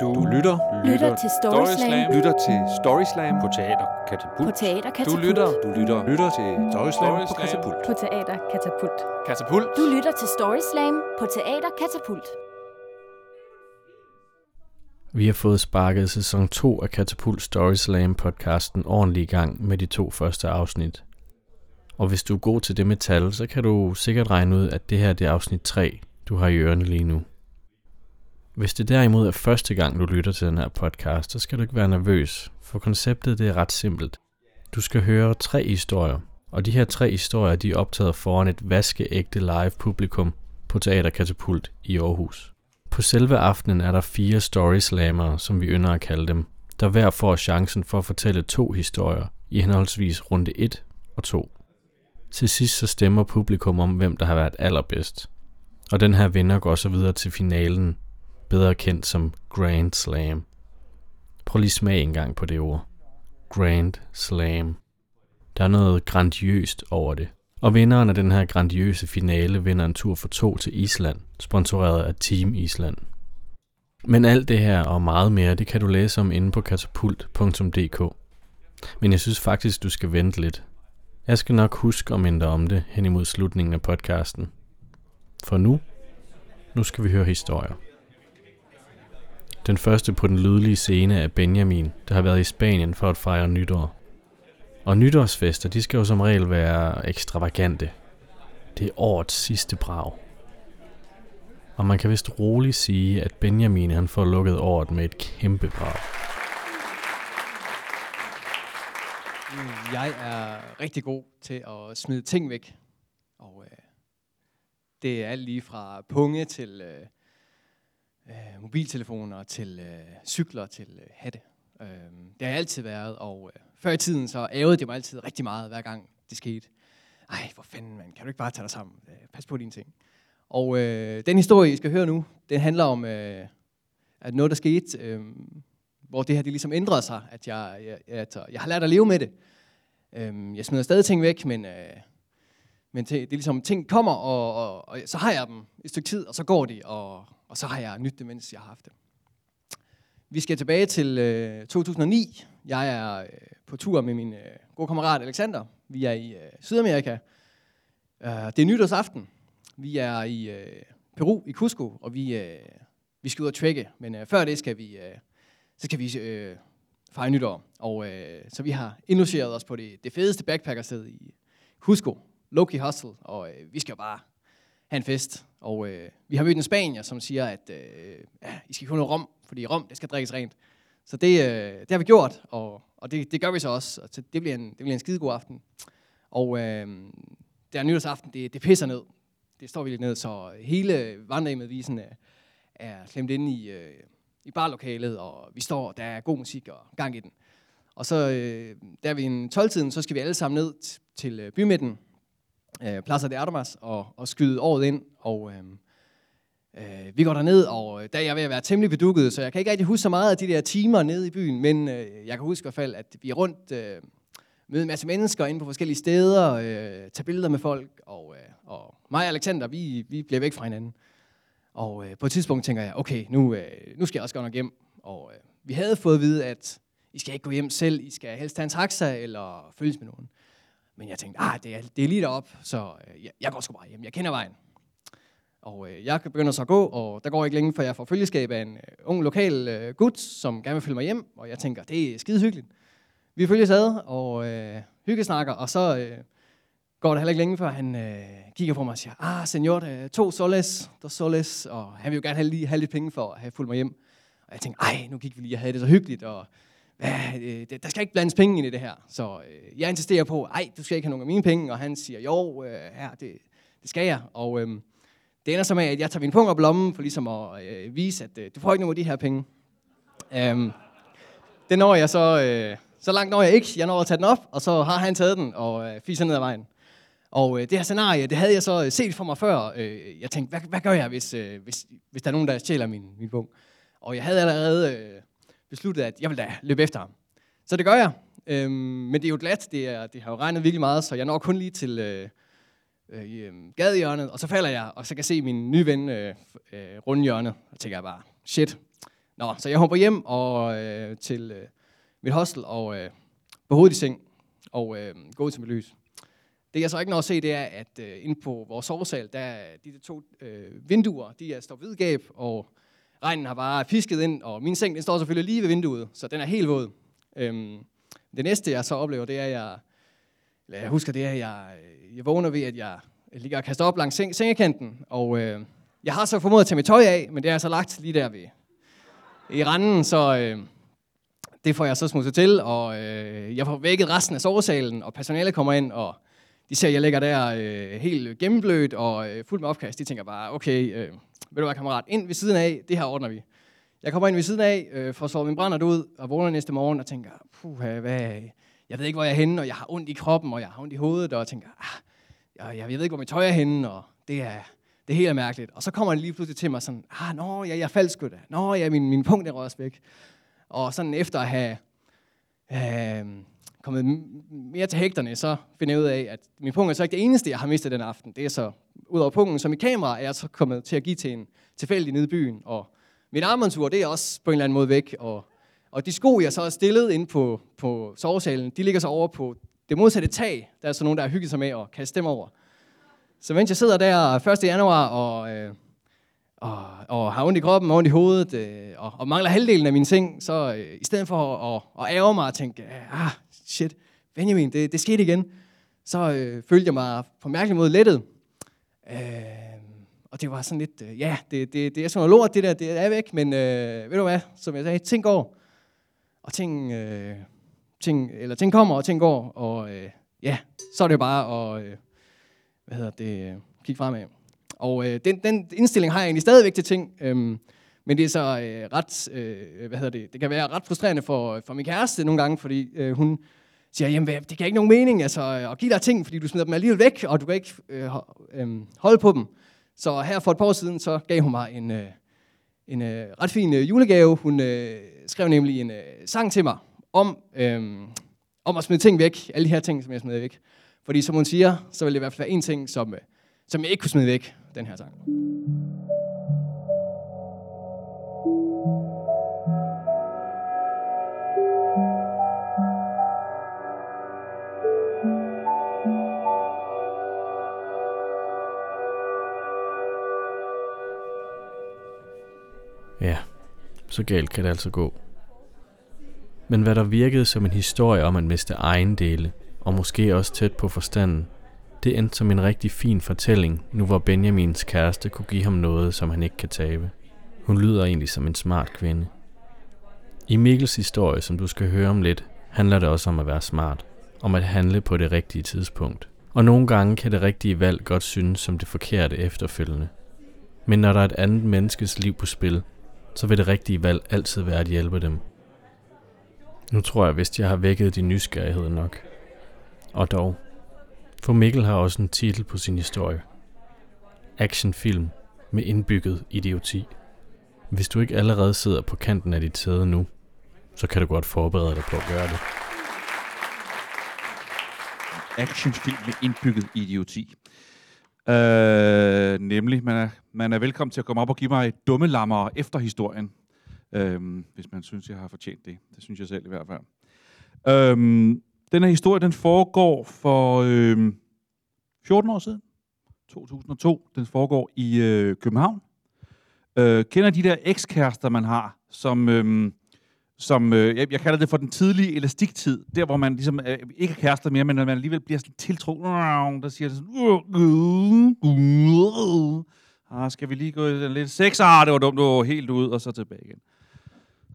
Du lytter, Lytter til Storyslam lytter til Storyslam på Teater Katapult. på Teater Du Katapult. lytter, du lytter, lytter til Storyslam på Storyslam. Katapult. på Teater Katapult. Katapult. Du lytter til Storyslam på Teater Katapult. Vi har fået sparket sæson 2 af Katapult Story Slam podcasten ordentligt i gang med de to første afsnit. Og hvis du er god til det med tal, så kan du sikkert regne ud, at det her det er afsnit 3, du har i ørerne lige nu. Hvis det derimod er første gang, du lytter til den her podcast, så skal du ikke være nervøs, for konceptet det er ret simpelt. Du skal høre tre historier, og de her tre historier de er optaget foran et vaskeægte live publikum på Teater Katapult i Aarhus. På selve aftenen er der fire storyslammere, som vi ynder at kalde dem, der hver får chancen for at fortælle to historier i henholdsvis runde 1 og 2. Til sidst så stemmer publikum om, hvem der har været allerbedst. Og den her vinder går så videre til finalen, bedre kendt som Grand Slam. Prøv lige smag en gang på det ord. Grand Slam. Der er noget grandiøst over det. Og vinderen af den her grandiøse finale vinder en tur for to til Island, sponsoreret af Team Island. Men alt det her og meget mere, det kan du læse om inde på katapult.dk. Men jeg synes faktisk, du skal vente lidt. Jeg skal nok huske at minde om det hen imod slutningen af podcasten. For nu, nu skal vi høre historier. Den første på den lydlige scene er Benjamin, der har været i Spanien for at fejre nytår. Og nytårsfester, de skal jo som regel være ekstravagante. Det er årets sidste brag. Og man kan vist roligt sige, at Benjamin han får lukket året med et kæmpe brag. Jeg er rigtig god til at smide ting væk. Og øh, det er alt lige fra punge til øh, øh, mobiltelefoner, til øh, cykler, til øh, hatte. Øh, det har jeg altid været, og øh, før i tiden så ævede det mig altid rigtig meget, hver gang det skete. Ej, hvor fanden, man, kan du ikke bare tage dig sammen? Øh, pas på dine ting. Og øh, den historie, I skal høre nu, den handler om øh, at noget, der skete, øh, hvor det her det ligesom ændrede sig, at jeg, jeg, at altså, jeg har lært at leve med det. Øhm, jeg smider stadig ting væk, men, øh, men det, det er ligesom, ting kommer, og, og, og så har jeg dem et stykke tid, og så går de, og, og så har jeg nyt det, mens jeg har haft det. Vi skal tilbage til øh, 2009. Jeg er øh, på tur med min øh, gode kammerat Alexander. Vi er i øh, Sydamerika. Øh, det er nytårsaften. Vi er i øh, Peru, i Cusco, og vi, øh, vi skal ud og trække. Men øh, før det skal vi, øh, så skal vi øh, fejre nytår. Og øh, så vi har indlogeret os på det, det fedeste backpackersted i Cusco, Loki Hostel, og øh, vi skal jo bare have en fest. Og øh, vi har mødt en spanier, som siger, at øh, ja, I skal kun noget rom, fordi rom, det skal drikkes rent. Så det, øh, det har vi gjort, og, og det, det gør vi så også. Og så det bliver en, det bliver en skidegod aften. Og øh, der nytårsaften, det, det pisser ned. Det står virkelig ned, så hele vandremedvisen er, er klemt inde i, øh, i barlokalet, og vi står, der er god musik og gang i den. Og så, øh, der ved en 12-tiden, så skal vi alle sammen ned t- til øh, bymidten, øh, Plaza de Armas, og, og skyde året ind. Og øh, øh, vi går derned, og øh, der er jeg ved at være temmelig bedukket, så jeg kan ikke rigtig huske så meget af de der timer nede i byen, men øh, jeg kan huske i hvert fald, at vi er rundt, øh, møde en masse mennesker inde på forskellige steder, øh, tage billeder med folk, og, øh, og mig og Alexander, vi, vi bliver væk fra hinanden. Og øh, på et tidspunkt tænker jeg, okay, nu, øh, nu skal jeg også gå nok hjem. Og øh, vi havde fået at vide, at I skal ikke gå hjem selv, I skal helst tage en taxa eller følges med nogen. Men jeg tænkte, ah, det er, det er lige derop, så øh, jeg, jeg går sgu bare hjem, jeg kender vejen. Og øh, jeg begynder så at gå, og der går ikke længe, før jeg får følgeskab af en øh, ung lokal øh, gut, som gerne vil følge mig hjem, og jeg tænker, det er skide hyggeligt. Vi følges ad og øh, hyggesnakker, og så øh, går der heller ikke længe, før han øh, kigger på mig og siger, ah, senor, øh, to soles, der soles, og han vil jo gerne have, lige, have lidt penge for at have fulgt mig hjem. Og jeg tænkte, ej, nu gik vi lige og havde det så hyggeligt, og hvad, øh, det- der skal ikke blandes penge ind i det her. Så øh, jeg insisterer på, ej, du skal ikke have nogen af mine penge, og han siger, jo, øh, her, det, det skal jeg. Og øh, det ender så med, at jeg tager min punkt op lommen, for ligesom at øh, vise, at øh, du får ikke nogen af de her penge. Um, det når jeg så, øh, så langt når jeg ikke. Jeg når at tage den op, og så har han taget den og øh, fiser ned ad vejen. Og øh, det her scenarie, det havde jeg så øh, set for mig før. Øh, jeg tænkte, hvad, hvad gør jeg, hvis, øh, hvis, hvis der er nogen, der stjæler min, min bog? Og jeg havde allerede øh, besluttet, at jeg ville da løbe efter ham. Så det gør jeg. Øhm, men det er jo glat. Det, er, det har jo regnet virkelig meget, så jeg når kun lige til, øh, øh, i øhm, gadehjørnet, og så falder jeg, og så kan jeg se min nye ven øh, øh, runde hjørnet, og tænker jeg bare, shit. Nå, så jeg hopper hjem og øh, til øh, mit hostel, og øh, på hovedet i seng, og øh, går ud til mit lys. Det jeg så ikke når at se, det er, at øh, inde på vores sovesal, der er de der to øh, vinduer, de er står vidgab, og regnen har bare pisket ind, og min seng den står selvfølgelig lige ved vinduet, så den er helt våd. Øhm, det næste, jeg så oplever, det er, at jeg, eller jeg husker, det er, at jeg, jeg vågner ved, at jeg ligger og kaster op langs seng, sengekanten, og øh, jeg har så formået at tage mit tøj af, men det er så lagt lige der ved, i randen, så øh, det får jeg så smuttet til, og øh, jeg får vækket resten af sovesalen, og personalet kommer ind, og de ser, at jeg ligger der øh, helt gennemblødt og øh, fuld med opkast. De tænker bare, okay, øh, ved du hvad, kammerat, ind ved siden af, det her ordner vi. Jeg kommer ind ved siden af, øh, får sovet min brændert ud, og vågner næste morgen og tænker, puh, hvad, jeg ved ikke, hvor jeg er henne, og jeg har ondt i kroppen, og jeg har ondt i hovedet, og tænker, ah, jeg, jeg ved ikke, hvor mit tøj er henne, og det er, det er helt mærkeligt. Og så kommer han lige pludselig til mig sådan, ah, nå, ja, jeg faldt sgu da. Nå, ja, min, min punkt er også væk. Og sådan efter at have øh, kommet mere til hægterne, så finder jeg ud af, at min pung er så ikke det eneste, jeg har mistet den aften. Det er så, ud over pungen, som i kamera, er jeg så kommet til at give til en tilfældig nede i byen. Og mit armbåndsur, det er også på en eller anden måde væk. Og, og de sko, jeg så har stillet ind på, på sovesalen, de ligger så over på det modsatte tag. Der er så nogen, der har hygget sig med at kaste dem over. Så mens jeg sidder der 1. januar og, øh, og, og har ondt i kroppen og ondt i hovedet, øh, og, og mangler halvdelen af mine ting, så øh, i stedet for at, at, at ærge mig og tænke, ah, shit, Benjamin, det, det skete igen, så øh, følte jeg mig på en mærkelig måde lettet. Øh, og det var sådan lidt, øh, ja, det, det, det er sådan noget lort, det der, det er væk, men øh, ved du hvad, som jeg sagde, ting går, og ting, øh, ting, eller ting kommer, og ting går, og øh, ja, så er det jo bare at, øh, hvad hedder det, øh, kigge fremad. Og øh, den, den indstilling har jeg egentlig stadigvæk til ting, Øh, men det er så øh, ret, øh, hvad hedder det, det kan være ret frustrerende for, for min kæreste nogle gange, fordi øh, hun siger, jamen hvad, det kan ikke nogen mening altså, øh, at give dig ting, fordi du smider dem alligevel væk, og du kan ikke øh, øh, holde på dem. Så her for et par år siden, så gav hun mig en, øh, en øh, ret fin øh, julegave. Hun øh, skrev nemlig en øh, sang til mig om, øh, om at smide ting væk, alle de her ting, som jeg smider væk. Fordi som hun siger, så vil det i hvert fald være en ting, som, øh, som jeg ikke kunne smide væk, den her sang. Ja, så galt kan det altså gå. Men hvad der virkede som en historie om at miste ejendele, og måske også tæt på forstanden, det endte som en rigtig fin fortælling, nu hvor Benjamins kæreste kunne give ham noget, som han ikke kan tabe. Hun lyder egentlig som en smart kvinde. I Mikkels historie, som du skal høre om lidt, handler det også om at være smart. Om at handle på det rigtige tidspunkt. Og nogle gange kan det rigtige valg godt synes som det forkerte efterfølgende. Men når der er et andet menneskes liv på spil, så vil det rigtige valg altid være at hjælpe dem. Nu tror jeg vist, jeg har vækket din nysgerrighed nok. Og dog. For Mikkel har også en titel på sin historie. Actionfilm med indbygget idioti. Hvis du ikke allerede sidder på kanten af dit sæde nu, så kan du godt forberede dig på at gøre det. actionfilm med indbygget idioti. Øh, nemlig, man er, man er velkommen til at komme op og give mig et dumme lammer efter historien. Øh, hvis man synes, jeg har fortjent det. Det synes jeg selv i hvert fald. Øh, den her historie, den foregår for øh, 14 år siden. 2002. Den foregår i øh, København. Øh, kender de der ekskærester, man har, som... Øh, som øh, jeg, jeg kalder det for den tidlige elastiktid, der hvor man ligesom øh, ikke er kærester mere, men man alligevel bliver sådan tiltro, der siger det sådan, ah, skal vi lige gå en lidt sex? Ah, det var dumt, du var helt ud, og så tilbage igen.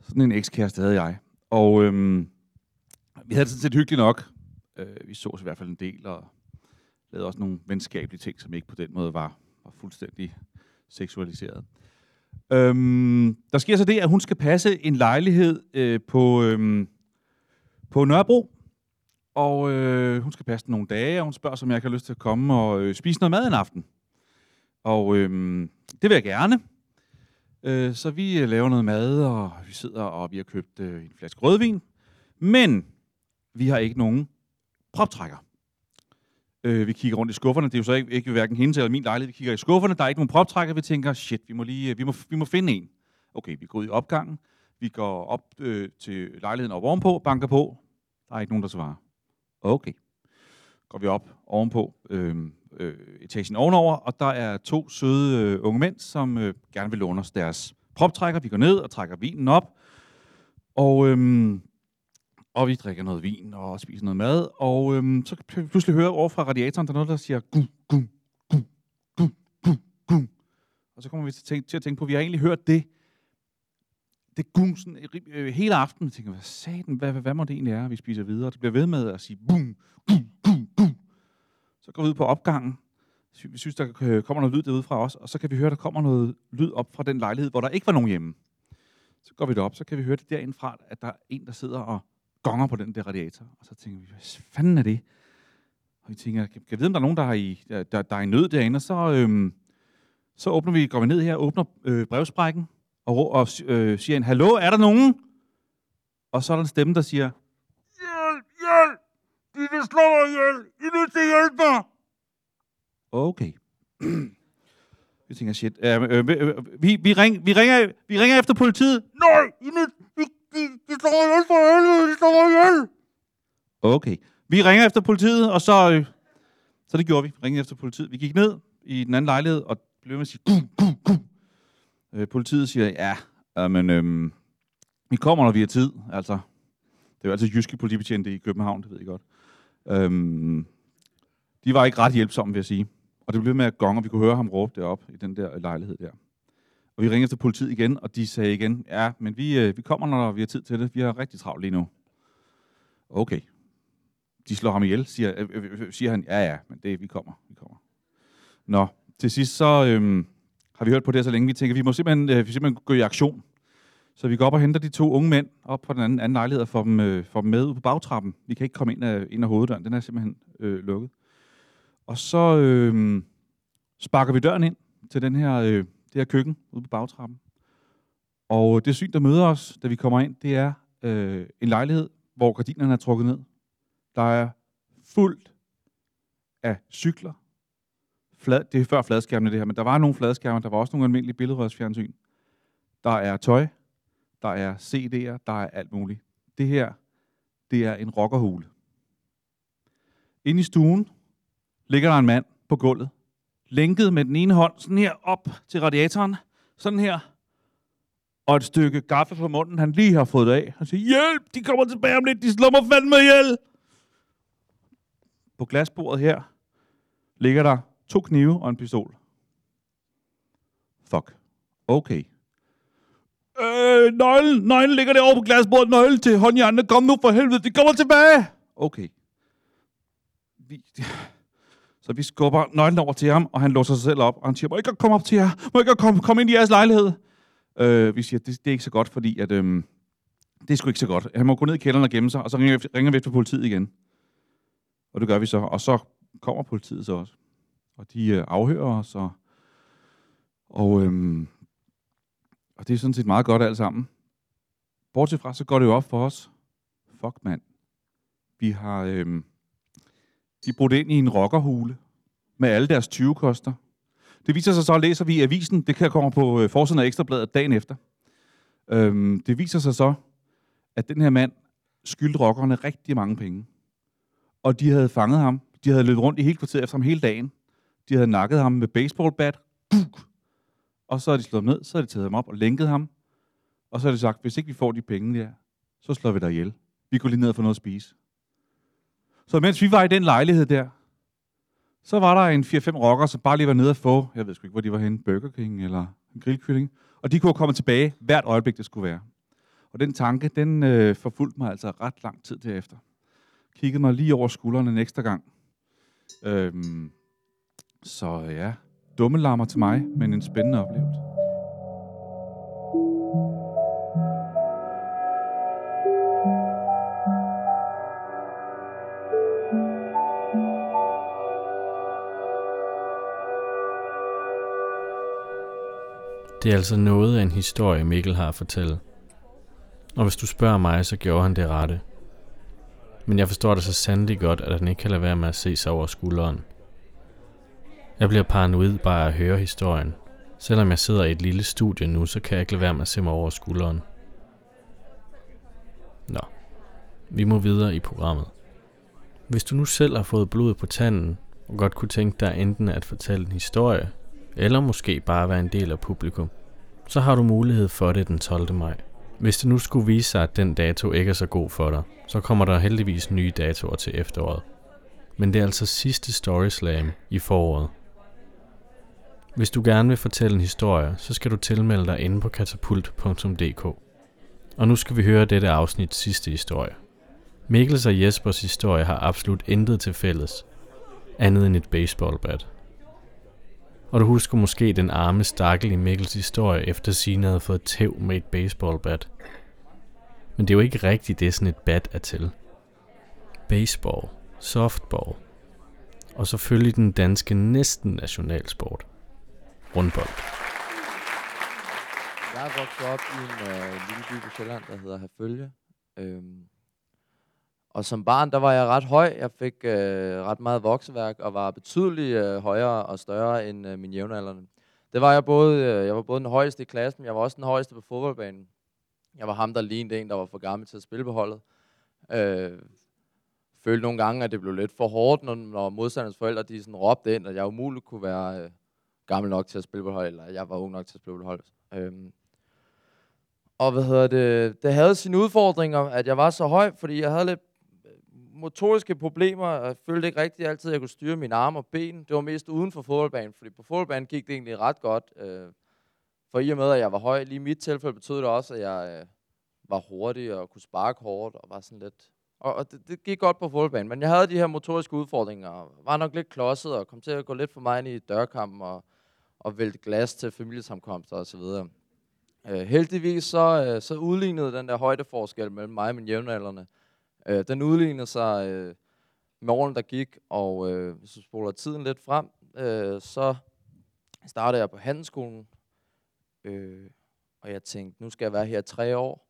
Sådan en ekskæreste havde jeg. Og øhm, vi havde det sådan set hyggeligt nok. Øh, vi så os i hvert fald en del, og lavede også nogle venskabelige ting, som ikke på den måde var, var fuldstændig seksualiseret. Øhm, der sker så det, at hun skal passe en lejlighed øh, på, øhm, på Nørrebro. Og øh, hun skal passe den nogle dage, og hun spørger, om jeg kan lyst til at komme og øh, spise noget mad en aften. Og øh, det vil jeg gerne. Øh, så vi øh, laver noget mad, og vi sidder og vi har købt øh, en flaske rødvin. Men vi har ikke nogen proptrækker. Øh, vi kigger rundt i skufferne. Det er jo så ikke, ikke hverken hendes eller min lejlighed. Vi kigger i skufferne. Der er ikke nogen proptrækker. Vi tænker, shit, vi må, lige, øh, vi må, vi må finde en. Okay, vi går ud i opgangen. Vi går op øh, til lejligheden op ovenpå, banker på. Der er ikke nogen, der svarer. Okay. Går vi op ovenpå, øh, øh, etagen ovenover, og der er to søde øh, unge mænd, som øh, gerne vil låne os deres proptrækker. Vi går ned og trækker vinen op. Og, øhm, og vi drikker noget vin og spiser noget mad. Og øhm, så kan vi pludselig høre over fra radiatoren, der er noget, der siger gum, gum, gum, gum, gum, gum. Og så kommer vi til, tænke, til at tænke på, at vi har egentlig hørt det, det gumsen sådan, øh, øh, hele aftenen. Vi tænker, hvad satan, hvad, hvad, hvad må det egentlig er, vi spiser videre? Det bliver ved med at sige bum, gum, gum, gum. Så går vi ud på opgangen. Vi synes, der øh, kommer noget lyd derude fra os, og så kan vi høre, der kommer noget lyd op fra den lejlighed, hvor der ikke var nogen hjemme. Så går vi derop, så kan vi høre det derindfra, at der er en, der sidder og gonger på den der radiator. Og så tænker vi, hvad fanden er det? Og vi tænker, kan jeg vide, om der er nogen, der er i, der, der, der er i nød derinde? Og så, øhm, så åbner vi, går vi ned her, åbner øh, brevsprækken, og, og øh, siger en, hallo, er der nogen? Og så er der en stemme, der siger, hjælp, hjælp, de vil slå mig ihjel, I er nødt til at hjælpe mig. Okay. Vi tænker, shit. Øh, øh, øh, vi, vi, ring, vi, ringer, vi ringer efter politiet. Nej, I nød, vi, de, de slår mig for helvede, de slår mig ihjel. Okay. Vi ringer efter politiet, og så... Øh, så det gjorde vi. Ringede efter politiet. Vi gik ned i den anden lejlighed, og blev med at sige... Kum, kum, kum. Øh, politiet siger, ja, men øhm, vi kommer, når vi har tid. Altså, det er jo altid jyske politibetjente i København, det ved I godt. Øhm, de var ikke ret hjælpsomme, vil jeg sige. Og det blev med at gonge, og vi kunne høre ham råbe derop i den der lejlighed der. Og vi ringede efter politiet igen, og de sagde igen, ja, men vi, øh, vi kommer, når vi har tid til det. Vi har rigtig travlt lige nu. Okay. De slår ham ihjel, siger, øh, øh, øh siger han. Ja, ja, men det, vi kommer, vi kommer. Nå, til sidst så øh, har vi hørt på det så længe, vi tænker, vi må simpelthen, øh, vi simpelthen gå i aktion. Så vi går op og henter de to unge mænd op på den anden, anden lejlighed og får dem, øh, får dem med ud på bagtrappen. Vi kan ikke komme ind af, ind af hoveddøren, den er simpelthen øh, lukket. Og så øh, sparker vi døren ind til den her, øh, det her køkken ude på bagtrappen. Og øh, det syn, der møder os, da vi kommer ind, det er øh, en lejlighed, hvor gardinerne er trukket ned. Der er fuldt af cykler. Flad, det er før fladskærmene det her, men der var nogle fladskærme, der var også nogle almindelige billedrørsfjernsyn. Der er tøj, der er CD'er, der er alt muligt. Det her, det er en rockerhule. Inde i stuen, ligger der en mand på gulvet, lænket med den ene hånd sådan her op til radiatoren, sådan her, og et stykke gaffe på munden, han lige har fået det af. Han siger, hjælp, de kommer tilbage om lidt, de slår mig fandme ihjel. På glasbordet her ligger der to knive og en pistol. Fuck. Okay. Øh, nøglen, nøglen ligger derovre på glasbordet, nøglen til håndjernene, Kom nu for helvede, de kommer tilbage. Okay. Vi, så vi skubber nøglen over til ham, og han låser sig selv op, og han siger, må ikke komme op til jer? Må ikke komme, komme ind i jeres lejlighed? Øh, vi siger, det, det er ikke så godt, fordi at, øh, det er sgu ikke så godt. Han må gå ned i kælderen og gemme sig, og så ringer ringer vi efter politiet igen. Og det gør vi så. Og så kommer politiet så også. Og de øh, afhører os, og, og, øh, og det er sådan set meget godt alt sammen. Bortset fra, så går det jo op for os. Fuck, mand. Vi har... Øh, de brudt ind i en rockerhule med alle deres 20-koster. Det viser sig så, at læser vi i avisen, det kan komme på øh, forsiden af Ekstrabladet dagen efter. Øhm, det viser sig så, at den her mand skyldte rockerne rigtig mange penge. Og de havde fanget ham. De havde løbet rundt i hele kvarteret efter ham hele dagen. De havde nakket ham med baseballbat. Og så har de slået ned, så har de taget ham op og lænket ham. Og så har de sagt, hvis ikke vi får de penge der, så slår vi dig ihjel. Vi går lige ned og får noget at spise. Så mens vi var i den lejlighed der, så var der en 4-5 rockere, som bare lige var nede og få, jeg ved sgu ikke, hvor de var henne, Burger King eller en grillkylling. Og de kunne komme tilbage hvert øjeblik, det skulle være. Og den tanke, den øh, forfulgte mig altså ret lang tid derefter. Kiggede mig lige over skuldrene en ekstra gang. Øhm, så ja, dumme lammer til mig, men en spændende oplevelse. Det er altså noget af en historie, Mikkel har at fortælle. Og hvis du spørger mig, så gjorde han det rette. Men jeg forstår det så sandelig godt, at han ikke kan lade være med at se sig over skulderen. Jeg bliver paranoid bare at høre historien. Selvom jeg sidder i et lille studie nu, så kan jeg ikke lade være med at se mig over skulderen. Nå, vi må videre i programmet. Hvis du nu selv har fået blod på tanden, og godt kunne tænke dig enten at fortælle en historie, eller måske bare være en del af publikum, så har du mulighed for det den 12. maj. Hvis det nu skulle vise sig, at den dato ikke er så god for dig, så kommer der heldigvis nye datoer til efteråret. Men det er altså sidste Story Slam i foråret. Hvis du gerne vil fortælle en historie, så skal du tilmelde dig inde på katapult.dk. Og nu skal vi høre dette afsnit sidste historie. Mikkels og Jespers historie har absolut intet til fælles, andet end et baseballbat. Og du husker måske den arme stakkel i Mikkels historie, efter Sina havde fået tæv med et baseballbat. Men det er jo ikke rigtigt, det sådan et bat er til. Baseball, softball, og selvfølgelig den danske næsten nationalsport. Rundbold. Jeg er vokset op i en øh, lille by på Sjælland, der hedder Herfølge. Øhm, og som barn, der var jeg ret høj. Jeg fik øh, ret meget vokseværk og var betydeligt øh, højere og større end øh, mine jævnaldrende. Det var jeg både, øh, jeg var både den højeste i klassen, men jeg var også den højeste på fodboldbanen. Jeg var ham, der lignede en, der var for gammel til at spille på holdet. Øh, følte nogle gange, at det blev lidt for hårdt, når, når modstandernes forældre de sådan råbte ind, at jeg umuligt kunne være øh, gammel nok til at spille på hold, eller jeg var ung nok til at spille på hold. Øh, og hvad hedder det, det havde sine udfordringer, at jeg var så høj, fordi jeg havde lidt motoriske problemer, jeg følte ikke rigtigt altid, at jeg kunne styre mine arme og ben. Det var mest uden for fodboldbanen, fordi på fodboldbanen gik det egentlig ret godt. Øh, for i og med, at jeg var høj, lige i mit tilfælde betød det også, at jeg øh, var hurtig og kunne sparke hårdt og var sådan lidt... Og, og det, det gik godt på fodboldbanen, men jeg havde de her motoriske udfordringer, og var nok lidt klodset og kom til at gå lidt for mig ind i dørkampen og, og vælte glas til familiesamkomster osv. så. Øh, heldigvis så, øh, så udlignede den der højdeforskel mellem mig og mine jævnaldrende. Øh, Øh, den udlignede sig øh, med årene, der gik, og øh, hvis du spoler tiden lidt frem, øh, så startede jeg på handelsskolen, øh, og jeg tænkte, nu skal jeg være her tre år.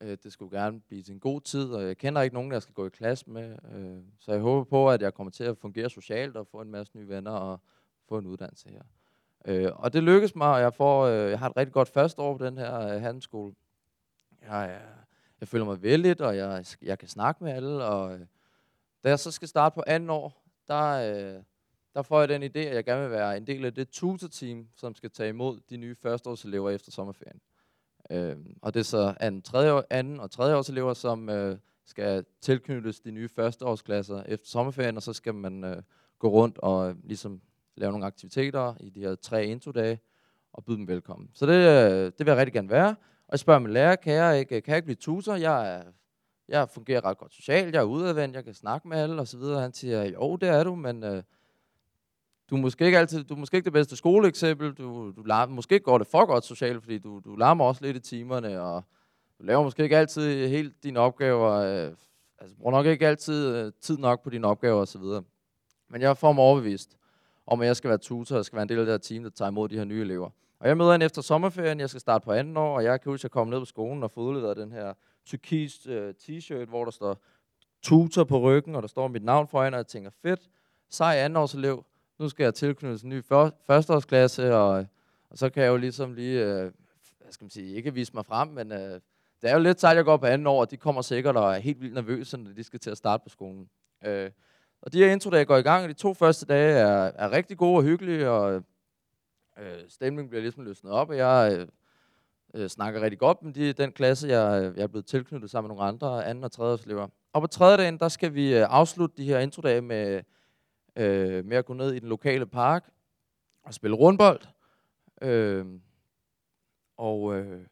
Øh, det skulle gerne blive til en god tid, og jeg kender ikke nogen, jeg skal gå i klasse med. Øh, så jeg håber på, at jeg kommer til at fungere socialt og få en masse nye venner og få en uddannelse her. Øh, og det lykkedes mig, og jeg, får, øh, jeg har et rigtig godt første år på den her øh, handelsskole. Jeg, er jeg føler mig vældig, og jeg, jeg kan snakke med alle. Og øh, da jeg så skal starte på anden år, der, øh, der får jeg den idé, at jeg gerne vil være en del af det tutor-team, som skal tage imod de nye førsteårselever efter sommerferien. Øh, og det er så anden, tredje, år, anden og tredje års elever, som øh, skal tilknyttes de nye førsteårsklasser efter sommerferien, og så skal man øh, gå rundt og øh, ligesom lave nogle aktiviteter i de her tre intro-dage, og byde dem velkommen. Så det, øh, det vil jeg rigtig gerne være. Og jeg spørger min lærer, kan jeg ikke, kan jeg ikke blive tutor? Jeg, er, jeg fungerer ret godt socialt, jeg er udadvendt, jeg kan snakke med alle osv. Han siger, jo, det er du, men øh, du er måske ikke altid, du er måske ikke det bedste skoleeksempel, du, du larmer, måske går det for godt socialt, fordi du, du larmer også lidt i timerne, og du laver måske ikke altid helt dine opgaver, øh, altså bruger nok ikke altid øh, tid nok på dine opgaver osv. Men jeg får mig overbevist om, at jeg skal være tutor, og skal være en del af det her team, der tager imod de her nye elever. Og jeg møder en efter sommerferien, jeg skal starte på anden år, og jeg kan huske, at jeg kom ned på skolen og få udleveret den her turkis øh, t-shirt, hvor der står tutor på ryggen, og der står mit navn foran, og jeg tænker, fedt, sej andenårselev, nu skal jeg tilknyttes en ny før, førsteårsklasse, og, og så kan jeg jo ligesom lige, øh, hvad skal man sige, ikke vise mig frem, men øh, det er jo lidt sejt, jeg går på anden år, og de kommer sikkert og er helt vildt nervøse, når de skal til at starte på skolen. Øh, og de her introdage går i gang, og de to første dage er, er rigtig gode og hyggelige, og øh, stemningen bliver ligesom løsnet op, og jeg øh, øh, snakker rigtig godt med de, den klasse, jeg, jeg er blevet tilknyttet sammen med nogle andre anden- og tredje elever. Og på tredje dagen, der skal vi øh, afslutte de her introdage med, øh, med at gå ned i den lokale park og spille rundbold. Øh, og øh,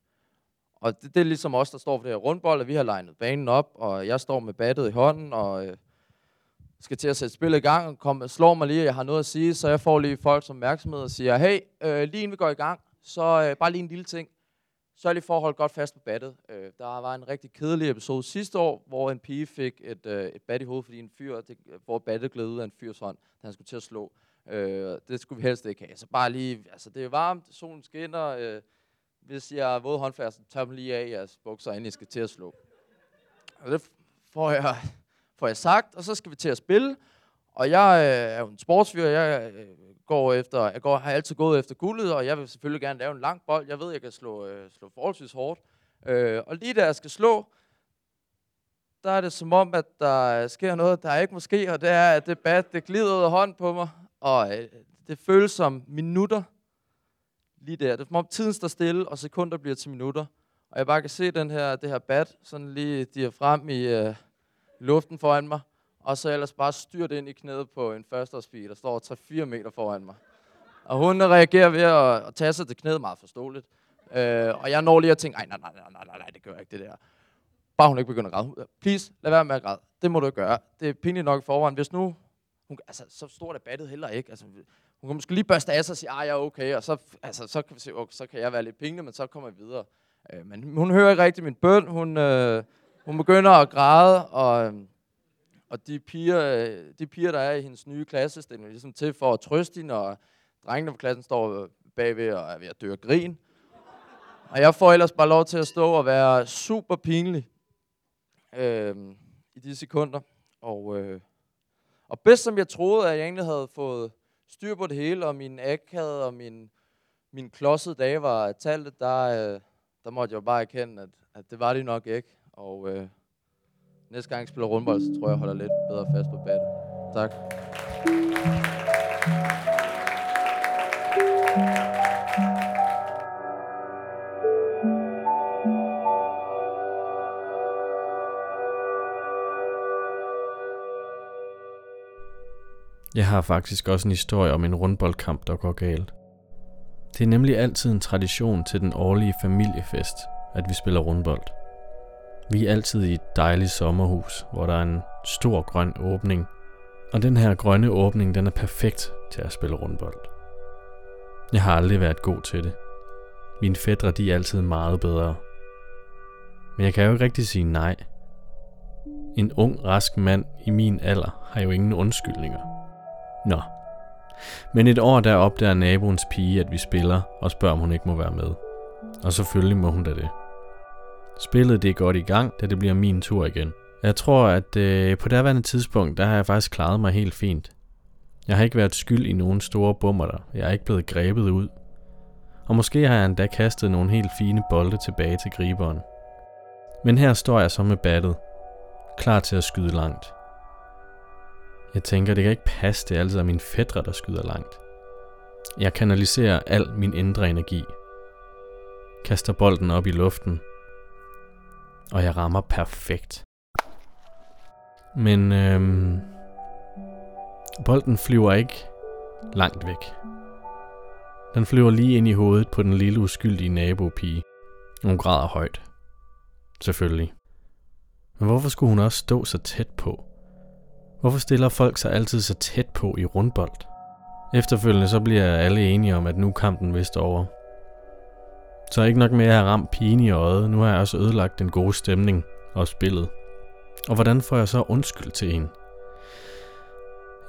og det, det er ligesom os, der står for det her rundbold, og vi har legnet banen op, og jeg står med battet i hånden, og øh, skal til at sætte spillet i gang, og kom, slår mig lige, at jeg har noget at sige, så jeg får lige folk som opmærksomhed og siger, hey, øh, lige inden vi går i gang, så øh, bare lige en lille ting. Så lige for at holde godt fast på battet. Øh, der var en rigtig kedelig episode sidste år, hvor en pige fik et, øh, et bat i hovedet, fordi en fyr, det, hvor battet gled ud af en fyrs hånd, da han skulle til at slå. Øh, det skulle vi helst ikke have. Så bare lige, altså det er varmt, solen skinner, øh, hvis jeg har våd håndfærd, så tør dem lige af jeres bukser, inden I skal til at slå. Og det får jeg, får jeg sagt, og så skal vi til at spille. Og jeg øh, er jo en sportsfyr, jeg øh, går efter, jeg går, har altid gået efter guldet, og jeg vil selvfølgelig gerne lave en lang bold. Jeg ved, jeg kan slå, øh, slå forholdsvis hårdt. Øh, og lige da jeg skal slå, der er det som om, at der sker noget, der ikke måske, og det er, at det bat, det glider ud af hånden på mig, og øh, det føles som minutter lige der. Det er som om tiden står stille, og sekunder bliver til minutter. Og jeg bare kan se den her, det her bat, sådan lige de frem i øh, luften foran mig, og så ellers bare styrt ind i knæet på en førsteårspige, der står 3-4 meter foran mig. Og hun reagerer ved at, at tage sig til knæet meget forståeligt. Øh, og jeg når lige at tænke, nej, nej, nej, nej, nej, nej, det gør jeg ikke, det der. Bare hun ikke begynder at græde. Please, lad være med at græde. Det må du ikke gøre. Det er pinligt nok i forvejen. Hvis nu, hun, altså, så stort er battet heller ikke. Altså, hun kan måske lige børste af sig og sige, at jeg er okay, og så, altså, så, kan vi se, okay, så kan jeg være lidt pinlig, men så kommer vi videre. Øh, men hun hører ikke rigtig min bøn. Hun, øh, hun begynder at græde, og, øhm, og de piger, øh, de piger, der er i hendes nye klasse, stiller er ligesom til for at trøste hende, og drengene på klassen står øh, bagved og er ved at dø af grin. Og jeg får ellers bare lov til at stå og være super pinlig øh, i de sekunder. Og, øh, og bedst som jeg troede, at jeg egentlig havde fået styr på det hele, og min akade og min, min klodsede dage var talt, der, øh, der måtte jeg jo bare erkende, at, at det var det nok ikke. Og øh, næste gang jeg spiller rundbold, så tror jeg, jeg holder lidt bedre fast på battet. Tak. Jeg har faktisk også en historie om en rundboldkamp, der går galt. Det er nemlig altid en tradition til den årlige familiefest, at vi spiller rundbold. Vi er altid i et dejligt sommerhus, hvor der er en stor grøn åbning, og den her grønne åbning, den er perfekt til at spille rundbold. Jeg har aldrig været god til det. Mine fædre, de er altid meget bedre. Men jeg kan jo ikke rigtig sige nej. En ung, rask mand i min alder har jo ingen undskyldninger. Nå. Men et år der opdager naboens pige, at vi spiller, og spørger, om hun ikke må være med. Og selvfølgelig må hun da det. Spillet det er godt i gang, da det bliver min tur igen. Jeg tror, at øh, på derværende tidspunkt, der har jeg faktisk klaret mig helt fint. Jeg har ikke været skyld i nogen store bummer der. Jeg er ikke blevet grebet ud. Og måske har jeg endda kastet nogle helt fine bolde tilbage til griberen. Men her står jeg så med battet. Klar til at skyde langt. Jeg tænker, det kan ikke passe, det er altså min fædre, der skyder langt. Jeg kanaliserer al min indre energi. Kaster bolden op i luften. Og jeg rammer perfekt. Men øhm, bolden flyver ikke langt væk. Den flyver lige ind i hovedet på den lille uskyldige nabopige. Hun græder højt. Selvfølgelig. Men hvorfor skulle hun også stå så tæt på? Hvorfor stiller folk sig altid så tæt på i rundbold? Efterfølgende så bliver alle enige om, at nu kampen vist over. Så ikke nok med at have ramt pigen i øjet, nu har jeg også ødelagt den gode stemning og spillet. Og hvordan får jeg så undskyld til hende?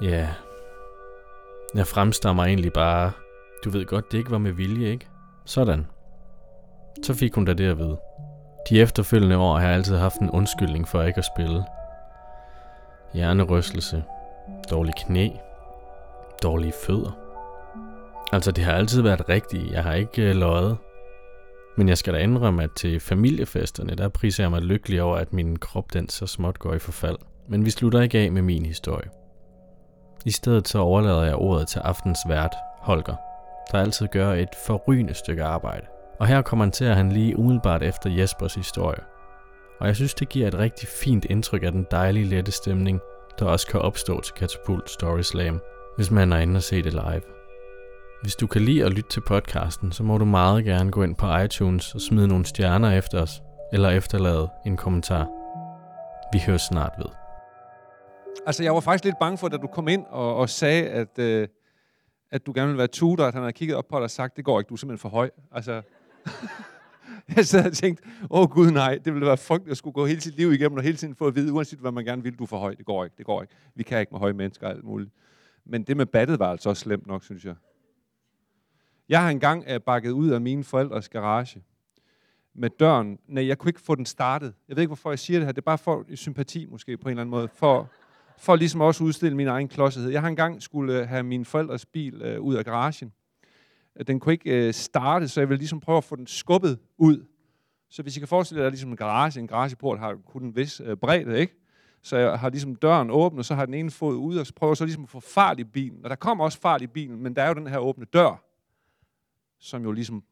Ja, jeg fremstammer egentlig bare, du ved godt, det ikke var med vilje, ikke? Sådan. Så fik hun da det at vide. De efterfølgende år har jeg altid haft en undskyldning for ikke at spille. Hjernerystelse, dårlig knæ, dårlige fødder. Altså, det har altid været rigtigt. Jeg har ikke øh, løjet. Men jeg skal da indrømme, at til familiefesterne, der priser jeg mig lykkelig over, at min krop den så småt går i forfald. Men vi slutter ikke af med min historie. I stedet så overlader jeg ordet til aftens vært, Holger, der altid gør et forrygende stykke arbejde. Og her kommenterer han lige umiddelbart efter Jespers historie. Og jeg synes, det giver et rigtig fint indtryk af den dejlige lette stemning, der også kan opstå til Katapult Story Slam, hvis man er inde og se det live. Hvis du kan lide at lytte til podcasten, så må du meget gerne gå ind på iTunes og smide nogle stjerner efter os, eller efterlade en kommentar. Vi høres snart ved. Altså, jeg var faktisk lidt bange for, da du kom ind og, og sagde, at, øh, at du gerne ville være tutor, at han havde kigget op på dig og sagt, det går ikke, du er simpelthen for høj. Altså, jeg sad og tænkte, åh oh, gud nej, det ville være frygteligt at skulle gå hele sit liv igennem og hele tiden få at vide, uanset hvad man gerne vil, du er for høj. Det går ikke, det går ikke. Vi kan ikke med høje mennesker og alt muligt. Men det med battet var altså også slemt nok, synes jeg. Jeg har engang øh, bakket ud af mine forældres garage med døren. Nej, jeg kunne ikke få den startet. Jeg ved ikke, hvorfor jeg siger det her. Det er bare for sympati måske på en eller anden måde. For, for ligesom også at udstille min egen klodsethed. Jeg har engang skulle øh, have min forældres bil øh, ud af garagen. Den kunne ikke øh, starte, så jeg ville ligesom prøve at få den skubbet ud. Så hvis I kan forestille jer, at der er ligesom en garage, en garageport har kun en vis øh, bredde, ikke? Så jeg har ligesom døren åben, og så har den ene fod ud, og så prøver jeg så ligesom at få fart i bilen. Og der kommer også fart i bilen, men der er jo den her åbne dør, som jo ligesom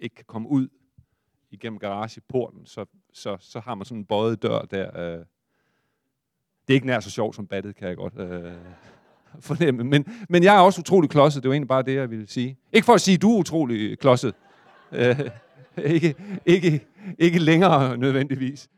ikke kan komme ud igennem garageporten. Så, så, så har man sådan en bøjet dør der. Øh. Det er ikke nær så sjovt som battet, kan jeg godt øh, fornemme. Men, men jeg er også utrolig klodset. Det var egentlig bare det, jeg ville sige. Ikke for at sige, at du er utrolig klodset. Øh, ikke, ikke, ikke længere nødvendigvis.